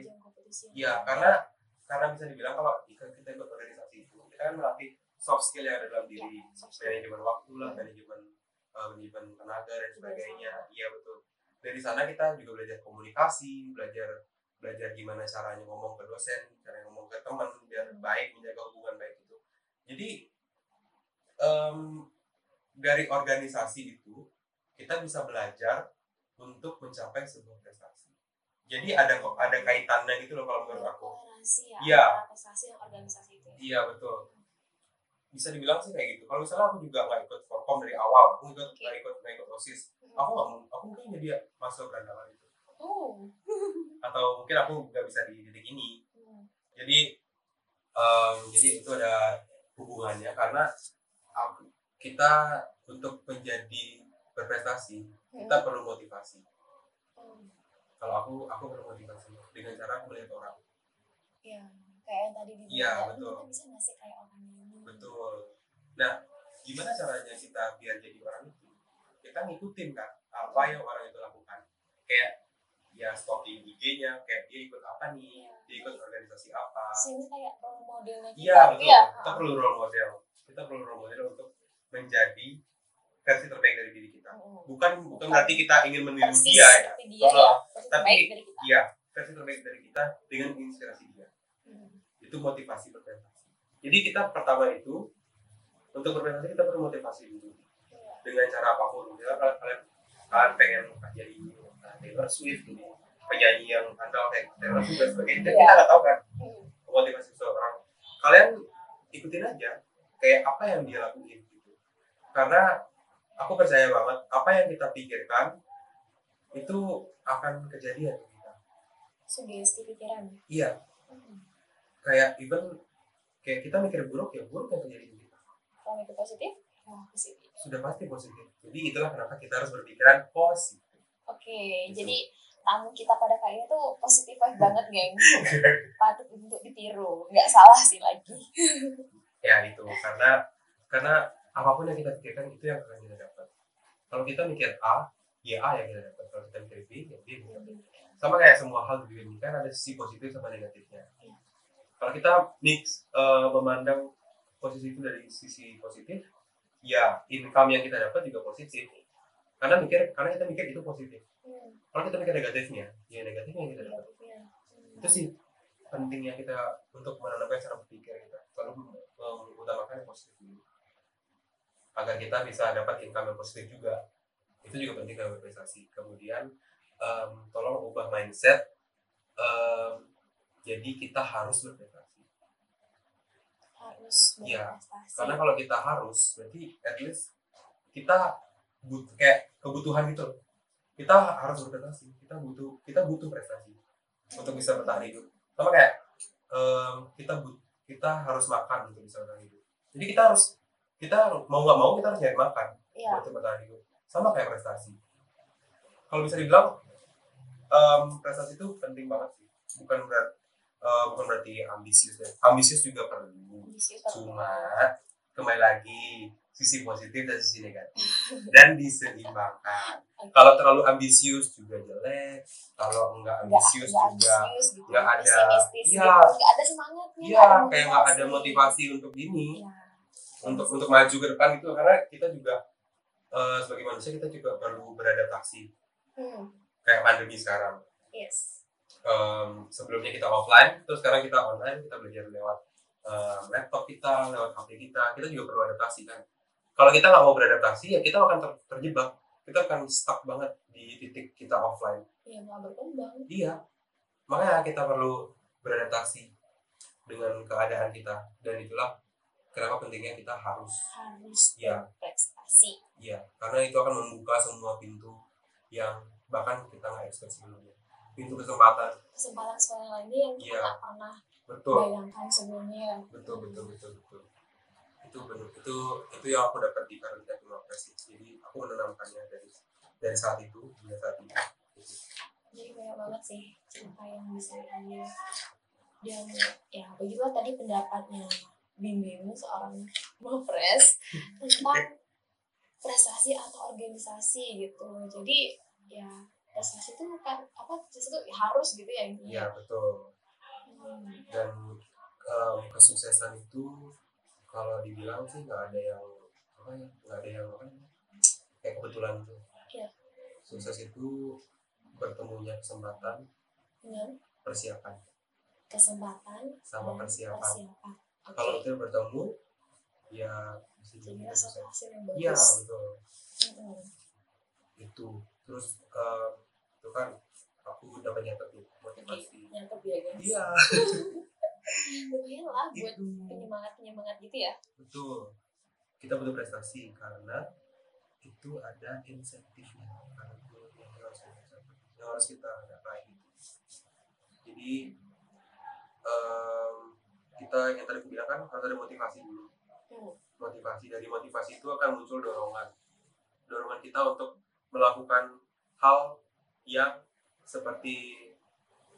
Iya, karena karena bisa dibilang kalau kita ikut organisasi itu, kita kan melatih soft skill yang ada dalam diri, skill. manajemen waktu lah, manajemen uh, manajemen tenaga dan sebagainya. Iya betul. Dari sana kita juga belajar komunikasi, belajar belajar gimana caranya ngomong ke dosen, cara ngomong ke teman biar baik menjaga hubungan baik itu. Jadi em, dari organisasi itu kita bisa belajar untuk mencapai sebuah prestasi. Jadi ada ada kaitannya gitu loh kalau menurut aku. ya Iya. prestasi organisasi itu ya. Iya betul. Bisa dibilang sih kayak gitu. Kalau misalnya aku juga nggak ikut forkom dari awal, aku Oke. nggak ikut nggak ikut osis, Hmm. aku nggak mau- aku mungkin jadi masuk berandalan itu. Oh. <laughs> Atau mungkin aku nggak bisa di titik ini. Hmm. Jadi em, jadi itu ada hubungannya karena aku- kita untuk menjadi berprestasi kita perlu motivasi. Hmm. Kalau aku aku perlu motivasi dengan cara aku melihat orang. Iya, kayak yang tadi dibilang Iya, ya, betul. kita bisa nggak sih kayak orang Betul. Nah, gimana caranya kita biar jadi orang itu? Kita ngikutin kan apa yang orang itu lakukan. Kayak ya stalking IG-nya, kayak dia ikut apa nih, Iya. dia ikut organisasi apa. sini kayak role modelnya kita Iya betul. ya Kita perlu role model. Kita perlu role model untuk menjadi versi terbaik dari diri kita. Hmm. Bukan bukan berarti kita ingin meniru persis dia ya. dia Oh, ya versi tapi- terbaik dari kita Iya, versi terbaik dari kita dengan inspirasi dia. Hmm. Itu motivasi berprestasi. Jadi kita pertama itu untuk berprestasi kita perlu motivasi dulu. Iya. dengan cara apa pun misalnya kalian kalian, kalian pengen jadi Taylor Swift gitu penyanyi yang andal kayak Taylor Swift dan sebagainya Iya. kita nggak tahu kan motivasi seseorang kalian ikutin aja kayak apa yang dia lakuin gitu karena aku percaya banget apa yang kita pikirkan itu akan kejadian ke kita sugesti pikiran iya Hmm. kayak even kayak kita mikir buruk ya buruk yang terjadi kita. Kalau itu positif ya positif. Sudah pasti positif. Jadi itulah kenapa kita harus berpikiran positif. Oke Gitu. jadi tamu kita pada kali ini tuh positif banget geng. <laughs> Patut untuk ditiru. Nggak salah sih lagi. <laughs> Ya itu. Karena karena apa pun yang kita pikirkan itu yang akan kita dapat. Kalau kita mikir A ya A yang kita dapat. Kalau kita mikir B ya B yang kita dapat. sama kayak semua hal di dunia ini kan ada sisi positif sama negatifnya. Iya. Kalau kita mix eh, memandang posisi itu dari sisi positif ya income yang kita dapat juga positif. Karena mikir karena kita mikir itu positif. Hmm, kalau kita mikir negatifnya ya negatifnya yang kita dapat. Hmm. itu sih pentingnya kita untuk menanamkan cara berpikir kita. Selalu mengutamakan yang positif dulu agar kita bisa dapat income yang positif juga. Itu juga penting dalam berprestasi kemudian em, tolong ubah mindset em, jadi kita harus berprestasi harus Iya, berprestasi karena kalau kita harus berarti at least kita but kayak kebutuhan gitu. Kita harus berprestasi kita butuh kita butuh prestasi untuk bisa bertahan hidup. Sama kayak em, kita but kita harus makan untuk bisa bertahan hidup. Jadi kita harus kita mau nggak mau kita harus nyari makan Iya. buat bertahan hidup. Sama kayak prestasi. Kalau bisa dibilang em, prestasi itu penting banget sih. Bukan berat eh, bukan berarti ambisius ya. Ambisius juga perlu. Ambisius cuma kembali lagi sisi positif dan sisi negatif. Dan diseimbangkan. <laughs> Kalau terlalu ambisius juga jelek. Kalau enggak nggak ambisius nggak juga ambisius gitu. ada- iya. gitu. Nggak ada semangatnya iya kayak nggak ada motivasi untuk ini. Iya. untuk untuk maju ke depan gitu. Karena kita juga eh, sebagai manusia kita juga perlu beradaptasi. Hmm, kayak pandemi sekarang. Yes Em, sebelumnya kita offline terus sekarang kita online kita belajar lewat em, laptop kita lewat HP kita kita juga perlu adaptasi kan. Kalau kita nggak mau beradaptasi ya kita akan ter- terjebak. Kita akan stuck banget di titik kita offline. Iya nggak berkembang. Iya. Makanya kita perlu beradaptasi dengan keadaan kita. Dan itulah kenapa pentingnya kita harus harus Iya. berprestasi iya karena itu akan membuka semua pintu yang bahkan kita nggak expect sebelumnya pintu kesempatan. Kesempatan sekolah lainnya yang kita Iya. nggak pernah betul. bayangkan sebelumnya. Betul betul betul betul. Itu benar itu itu yang aku dapat di Karunia Demokrasi jadi aku menanamkannya dari dari saat itu hingga saat ini. Jadi banyak banget sih cerita yang bisa diambil dan ya begitulah tadi pendapatnya Bim Bim seorang mapres tentang <laughs> prestasi atau organisasi gitu. Jadi ya prestasi itu kan apa prestasi itu harus gitu ya intinya. Iya betul. Hmm. dan em, kesuksesan itu kalau dibilang sih nggak ada yang apa ya nggak ada yang apa ya, kayak kebetulan tuh Iya. sukses itu bertemunya kesempatan dengan persiapan. Kesempatan sama persiapan. persiapan. Oke. Kalau itu bertemu ya bisa jadi sukses. iya betul. Itu terus em, itu kan aku dapat nyatet tuh motivasi. Nyantap ya guys iya. Lumayan <laughs> lah buat itu penyemangat penyemangat gitu ya. Betul. Kita butuh prestasi karena itu ada insentifnya. Goal yang harus kita yang harus kita gitu. jadi em, kita yang tadi aku bilang kan harus ada motivasi dulu. Hmm. motivasi dari motivasi itu akan muncul dorongan. Dorongan kita untuk melakukan hal yang seperti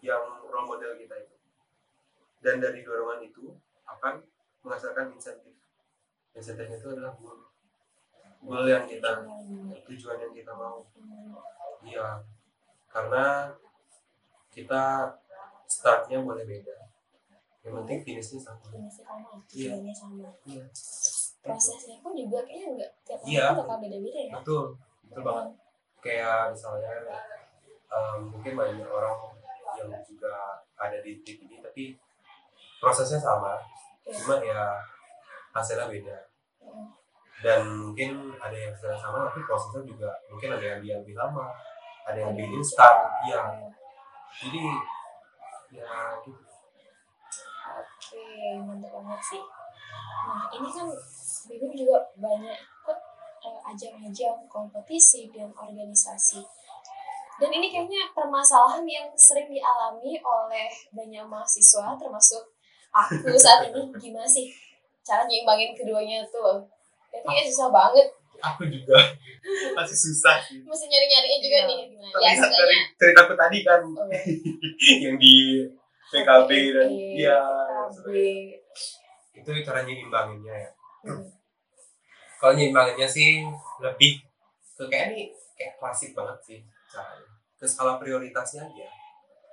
yang role model kita itu. Dan dari dorongan itu akan menghasilkan insentif. Insentifnya itu adalah goal. Goal yang kita tujuan yang kita mau. Iya. Karena kita startnya boleh beda. Yang penting finishnya sama. Ini sih sama Iya. tujuannya sama. Iya. Prosesnya pun juga kayaknya enggak tiap orang Iya. tuh bakal beda-beda ya. Betul. Betul banget kayak misalnya em, mungkin banyak orang yang juga ada di titik ini tapi prosesnya sama. Cuma ya hasilnya beda. Dan mungkin ada yang hasilnya sama tapi prosesnya juga mungkin ada yang lebih lama ada yang lebih instan. Iya. Jadi ya gitu. Oke, mantap banget sih. Nah, ini kan Bibi juga banyak ajang-ajang kompetisi dan organisasi. Dan ini kayaknya permasalahan yang sering dialami oleh banyak mahasiswa, termasuk aku saat ini. <laughs> Gimana sih cara nyimbangin keduanya tuh? Itu kayak susah banget. aku juga <laughs> masih susah sih Mesti nyari-nyarinya juga Iya. nih. Gimana? tapi Ya, dari ceritaku tadi kan Oh, <laughs> yang di PKB dan ya PKB. itu cara nyeimbanginnya ya Hmm. Kalau nyeimbanginnya sih lebih ke kayak ini kayak klasik banget sih caranya. Ke skala prioritasnya aja.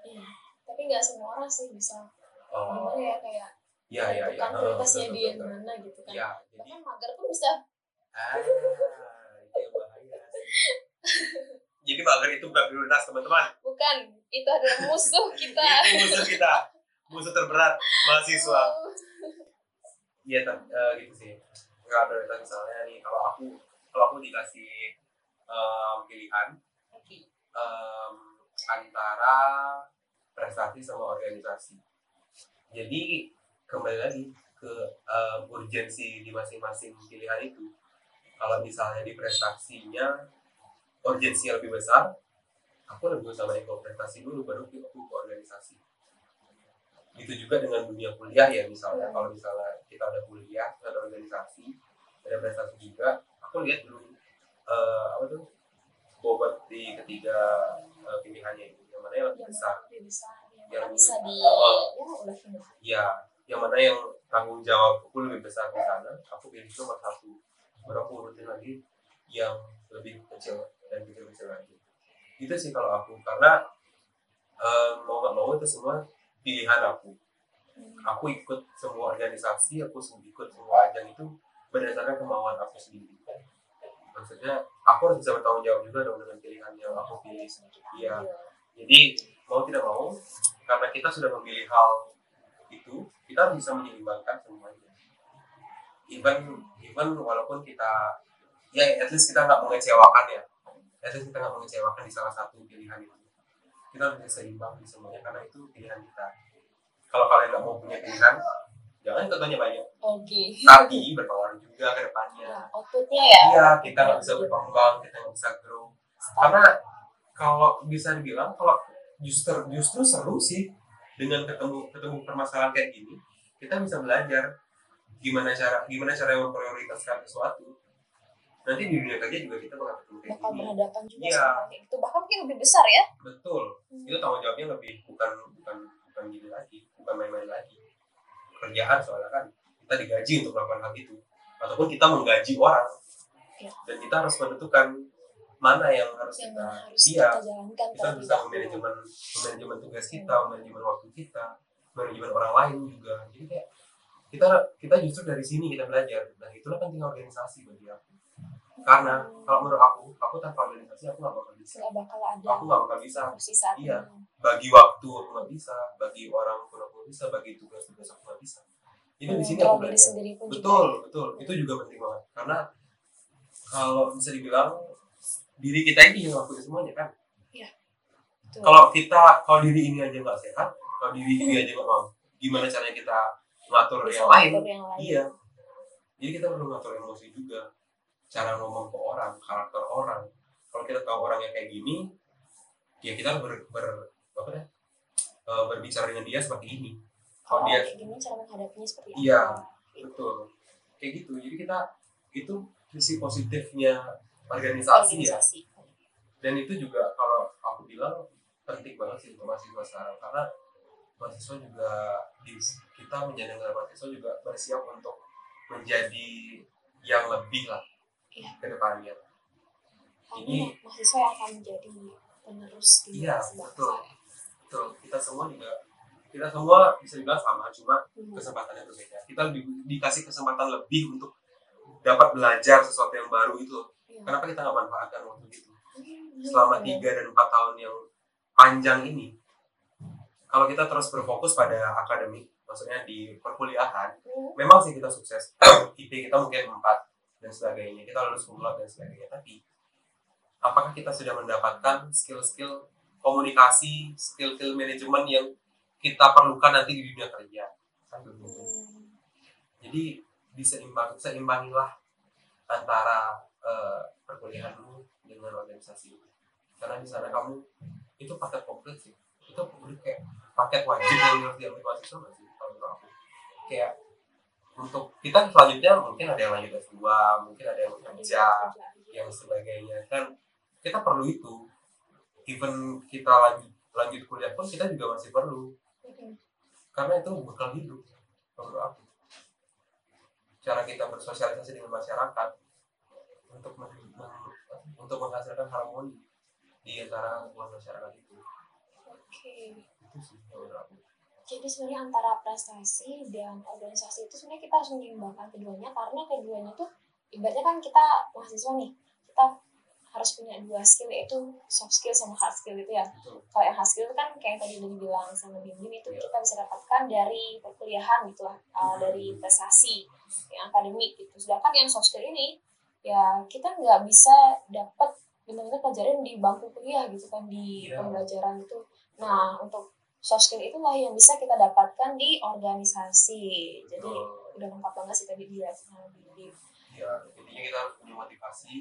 Iya. Tapi nggak semua orang sih bisa. oh. Gimana ya kayak iya iya iya. tentukan prioritasnya dia betul. gimana gitu kan. Iya jadi bahkan mager pun bisa. Ah itu yang bahaya jadi mager itu bukan prioritas teman-teman. Bukan itu adalah musuh <laughs> kita. Itu musuh kita. Musuh terberat mahasiswa. Iya, eh, gitu sih. Nggak prioritas misalnya nih, kalau aku kalau aku dikasih em, pilihan em, antara prestasi sama organisasi. Jadi kembali lagi ke em, urgensi di masing-masing pilihan itu. Kalau misalnya di prestasinya urgensi lebih besar, aku lebih sama ikut prestasi dulu baru aku ke organisasi. Itu juga dengan dunia kuliah ya misalnya. Hmm. kalau misalnya kita ada kuliah ada organisasi ada prestasi juga aku lihat dulu eh, apa tuh bobot di ketiga eh, pilihannya itu. Yang mana yang lebih besar? lebih yang Yang bisa di Oh. ya ulehin lah ya yang mana yang tanggung jawabku lebih besar di sana aku pilih nomor satu. Baru aku urutin lagi yang lebih kecil dan kecil kecil lagi. Itu sih kalau aku. Karena eh, mau nggak mau itu semua pilihan aku. Aku ikut semua organisasi aku ikut semua ajang itu berdasarkan kemauan aku sendiri. Maksudnya aku harus bisa bertanggung jawab juga dong dengan pilihan yang aku pilih Iya. ambil. jadi mau tidak mau karena kita sudah memilih hal itu kita harus bisa menyeimbangkan semuanya. Even even walaupun kita ya at least kita nggak mengecewakan ya. At least kita nggak mengecewakan di salah satu pilihan itu kita bisa seimbang di semuanya karena itu pilihan kita. Kalau kalian nggak mau punya pilihan jangan ikut banyak. Oke. Tapi berpengaruh juga ke depannya. Ya outputnya ya? Iya kita nggak bisa berkembang kita nggak bisa grow. Karena kalau bisa dibilang kalau justru justru seru sih dengan ketemu ketemu permasalahan kayak gini kita bisa belajar gimana cara gimana cara memprioritaskan sesuatu nanti di dunia kerja juga kita bakal ketemu kayak bakal berhadapan juga Iya. sama kayak gitu. Bahkan mungkin lebih besar ya. Betul. Itu tanggung jawabnya lebih bukan bukan bukan gini lagi bukan main-main lagi. Kerjaan soalnya kan kita digaji untuk melakukan hal itu. Ataupun kita menggaji orang. Iya. dan kita harus menentukan mana yang harus yang kita harus iya. kita jalankan kita bisa manajemen manajemen tugas kita Hmm. manajemen waktu kita manajemen orang lain juga. Jadi kayak kita kita justru dari sini kita belajar. Nah itulah penting organisasi bagi aku karena Hmm. kalau menurut aku aku tanpa organisasi aku nggak bakal bisa nggak bakal ada aku nggak bakal bisa Iya. ini. bagi waktu aku nggak bisa bagi orang pun aku bisa bagi tugas-tugas aku nggak bisa jadi di sini aku belajar betul juga betul itu juga penting banget karena kalau bisa dibilang diri kita ini yang ngelakuin semuanya kan Betul. kalau kita kalau diri ini aja nggak sehat kalau diri ini aja nggak mau gimana caranya kita ngatur yang lain yang lain. iya jadi kita perlu ngatur emosi juga cara ngomong ke orang karakter orang kalau kita tahu orangnya kayak gini ya kita ber, ber apa ya eh, berbicara dengan dia seperti ini Kalau kalau dia kayak gini cara menghadapinya seperti Iya. apa? Gitu. betul kayak gitu jadi kita itu sisi positifnya organisasi ya Organisasi. dan itu juga kalau aku bilang penting banget sih untuk mahasiswa sekarang karena mahasiswa juga di kita menjadi mahasiswa juga bersiap untuk menjadi yang lebih lah Iya. ke depannya Ini- mahasiswa yang akan menjadi penerus Iya, generasi bangsa. betul. betul kita semua juga kita semua bisa dibilang sama cuma Hmm. kesempatannya berbeda kita lebih dikasih kesempatan lebih untuk dapat belajar sesuatu yang baru itu Iya. kenapa kita nggak manfaatkan waktu itu Hmm, selama iya. tiga dan empat tahun yang panjang ini kalau kita terus berfokus pada akademik maksudnya di perkuliahan Hmm, memang sih kita sukses <clears throat> IP kita mungkin empat dan sebagainya. Kita lulus kumlot dan sebagainya. Tapi apakah kita sudah mendapatkan skill-skill komunikasi skill-skill manajemen yang kita perlukan nanti di dunia kerja? Kan hmm. jadi diseimbang seimbangilah antara eh, perkuliahanmu dengan organisasi karena di sana kamu itu paket komplit sih. Itu komplit kayak paket wajib yang harus diambil mahasiswa sih kalau menurut aku? Kayak untuk kita selanjutnya mungkin ada yang lanjut S2 mungkin ada yang kerja yang sebagainya. Kan kita perlu itu. Even kita lanjut lanjut kuliah pun kita juga masih perlu. Karena itu bekal hidup menurut aku. Cara kita bersosialisasi dengan masyarakat untuk men- men- untuk menghasilkan harmoni di antara masyarakat itu. Oke. itu sih menurut aku Jadi sebenarnya antara prestasi dan organisasi itu sebenarnya kita harus menyeimbangkan keduanya karena keduanya tuh ibaratnya kan kita mahasiswa nih kita harus punya dua skill yaitu soft skill sama hard skill itu ya. Kalau yang hard skill itu kan kayak yang tadi udah dibilang sama Bim itu Iya. kita bisa dapatkan dari perkuliahan gitu lah, uh, dari prestasi yang akademik gitu. Sedangkan yang soft skill ini ya kita nggak bisa dapat benar-benar pelajaran di bangku kuliah gitu kan di Iya. pembelajaran itu. Nah untuk soft skill itulah yang bisa kita dapatkan di organisasi. Jadi Betul. udah lengkap banget sih tadi dia sama Bim. ya intinya kita harus punya motivasi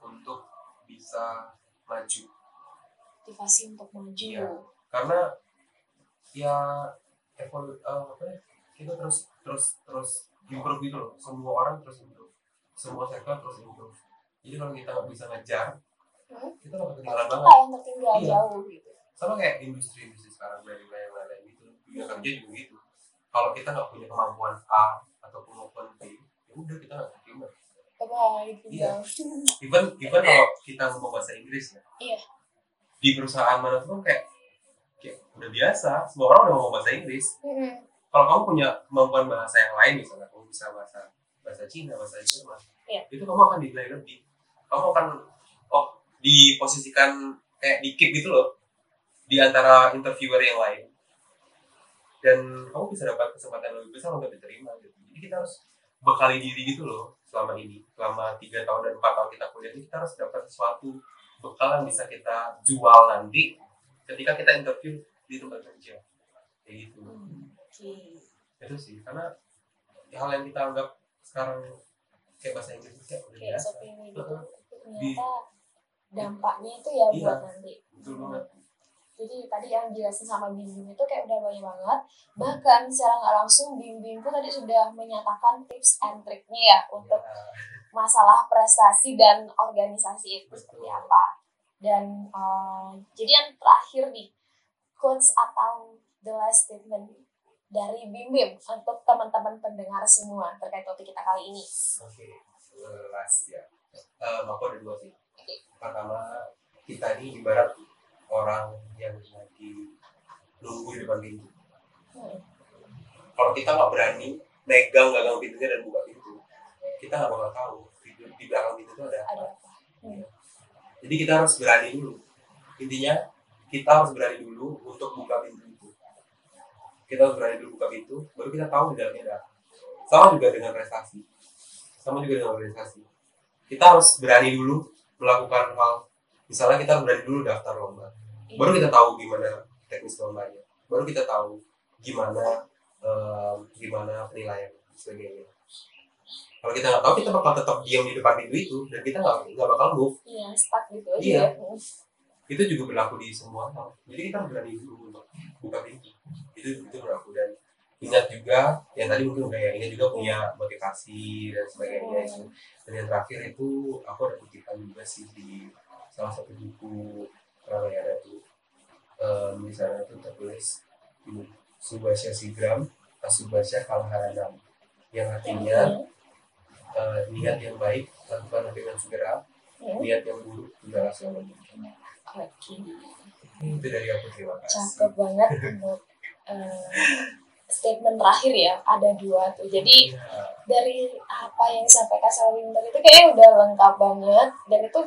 untuk bisa maju Motivasi untuk maju. Iya. karena ya evol eh, apa ya kita terus terus terus improve gitu loh semua orang terus improve semua sektor terus improve jadi kalau kita nggak bisa ngejar Hmm? kita bakal ketinggalan Kita banget yang tertinggal Iya. jauh gitu. Sama kayak industri industri sekarang dari yang lain gitu dunia kerja juga gitu kalau kita nggak punya kemampuan A atau kemampuan B ya udah kita nggak terima. Iya. even even kalau kita ngomong bahasa Inggris ya Iya. di perusahaan mana pun kayak kayak udah biasa semua orang udah ngomong bahasa Inggris Mm-mm. kalau kamu punya kemampuan bahasa yang lain misalnya kamu bisa bahasa bahasa Cina bahasa Jerman Iya. itu kamu akan dinilai lebih kamu akan oh diposisikan kayak di keep gitu loh di antara interviewer yang lain dan kamu bisa dapat kesempatan lebih besar untuk diterima gitu jadi kita harus bekali diri gitu loh selama ini selama tiga tahun dan empat tahun kita kuliah ini kita harus dapat sesuatu bekal yang bisa kita jual nanti ketika kita interview di tempat kerja kayak gitu Oke. itu sih karena hal yang kita anggap sekarang kayak bahasa Inggris kayak udah Kayak biasa gitu. Di- Ternyata dampaknya itu ya Iya. buat nanti. betul banget Jadi tadi yang jelasin sama Bim Bim itu kayak udah banyak banget. Bahkan secara nggak langsung Bim Bim pun tadi sudah menyatakan tips and triknya ya untuk Ya, masalah prestasi dan organisasi itu seperti apa. Dan eh, jadi yang terakhir nih, quotes atau the last statement dari Bim Bim untuk teman-teman pendengar semua terkait topik kita kali ini. oke last ya um, aku ada dua sih pertama kita ini ibarat orang yang lagi nunggu di depan pintu Hmm. kalau kita nggak berani megang gagang pintunya dan buka pintu kita nggak bakal tahu di, di belakang pintu itu ada apa Ada apa? Hmm. jadi kita harus berani dulu intinya kita harus berani dulu untuk buka pintu itu kita harus berani dulu buka pintu baru kita tahu di dalamnya ada sama juga dengan prestasi sama juga dengan organisasi kita harus berani dulu melakukan hal misalnya kita berani dulu daftar lomba. Baru kita tahu gimana teknis lombanya baru kita tahu gimana em, gimana penilaian sebagainya. Kalau kita nggak tahu kita bakal tetap diam di depan pintu itu dan kita nggak nggak bakal move. Iya, stuck gitu aja. Iya. ya. Itu juga berlaku di semua hal. Jadi kita berani dulu untuk buka pintu. Itu itu berlaku. Dan ingat juga yang tadi mungkin udah ya ingat juga punya motivasi dan sebagainya. Itu dan yang terakhir itu aku ada kutipan juga sih di salah satu buku ada tuh um, di sana tuh tertulis ini Subasya Sigram Asubasya Kalharanam yang artinya uh, niat yang baik lakukan dengan segera Hmm. niat yang buruk tidaklah selalu mungkin Oke. itu dari aku terima kasih Cakep banget untuk eh, statement terakhir ya. Ada dua tuh. Jadi Ya, dari apa yang disampaikan sama Winter itu kayaknya udah lengkap banget dan itu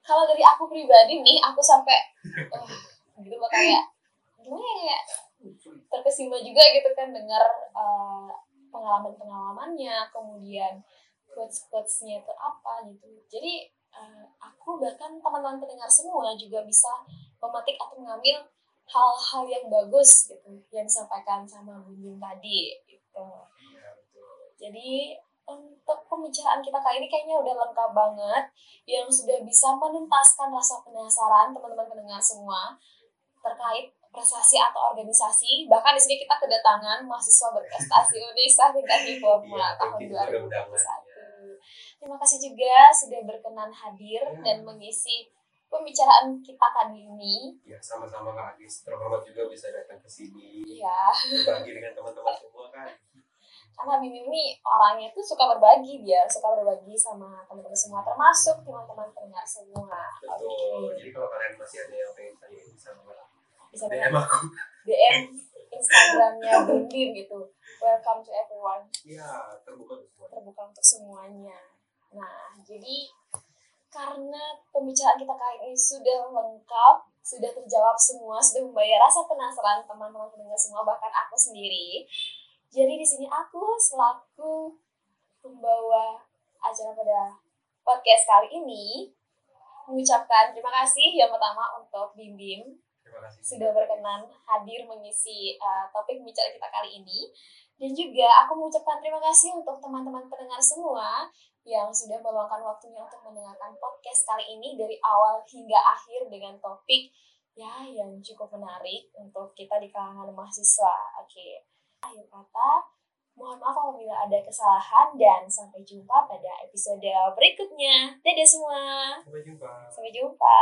kalau dari aku pribadi nih aku sampai eh, gitu loh kayak gimana ya terkesima juga gitu kan dengar eh, pengalaman-pengalamannya kemudian quotes-quotesnya itu apa gitu. Jadi eh, aku bahkan teman-teman pendengar semua juga bisa memetik atau mengambil hal-hal yang bagus gitu yang disampaikan sama Bunding tadi gitu. Jadi untuk pembicaraan kita kali ini kayaknya udah lengkap banget yang sudah bisa menuntaskan rasa penasaran teman-teman pendengar semua terkait prestasi atau organisasi. Bahkan di sini kita kedatangan mahasiswa berprestasi tingkat diploma Iya, tahun thank you sudah 2021. undangan, ya. Terima kasih juga sudah berkenan hadir Ya. dan mengisi pembicaraan kita kali ini. ya sama-sama Kak Agis terhormat juga bisa datang ke sini Ya, berbagi dengan teman-teman semua kan karena Bim ini orangnya tuh suka berbagi dia, suka berbagi sama teman-teman semua, termasuk teman-teman pendengar semua. betul Oke. jadi kalau kalian masih ada yang pengen tanya bisa banget Bisa DM aku DM Instagramnya Bim Bim gitu. Welcome to everyone, ya terbuka untuk semua terbuka untuk semuanya. Nah, jadi karena pembicaraan kita kali ini sudah lengkap, sudah terjawab semua, sudah membayar rasa penasaran teman-teman pendengar semua, bahkan aku sendiri. Jadi di sini aku selaku pembawa acara pada podcast kali ini mengucapkan terima kasih yang pertama untuk Bim Bim sudah berkenan hadir mengisi uh, topik bicara kita kali ini. Dan juga aku mengucapkan terima kasih untuk teman-teman pendengar semua yang sudah meluangkan waktunya untuk mendengarkan podcast kali ini dari awal hingga akhir dengan topik ya yang cukup menarik untuk kita di kalangan mahasiswa. Oke, akhir kata, mohon maaf apabila ada kesalahan dan sampai jumpa pada episode berikutnya. Dadah semua, sampai jumpa sampai jumpa.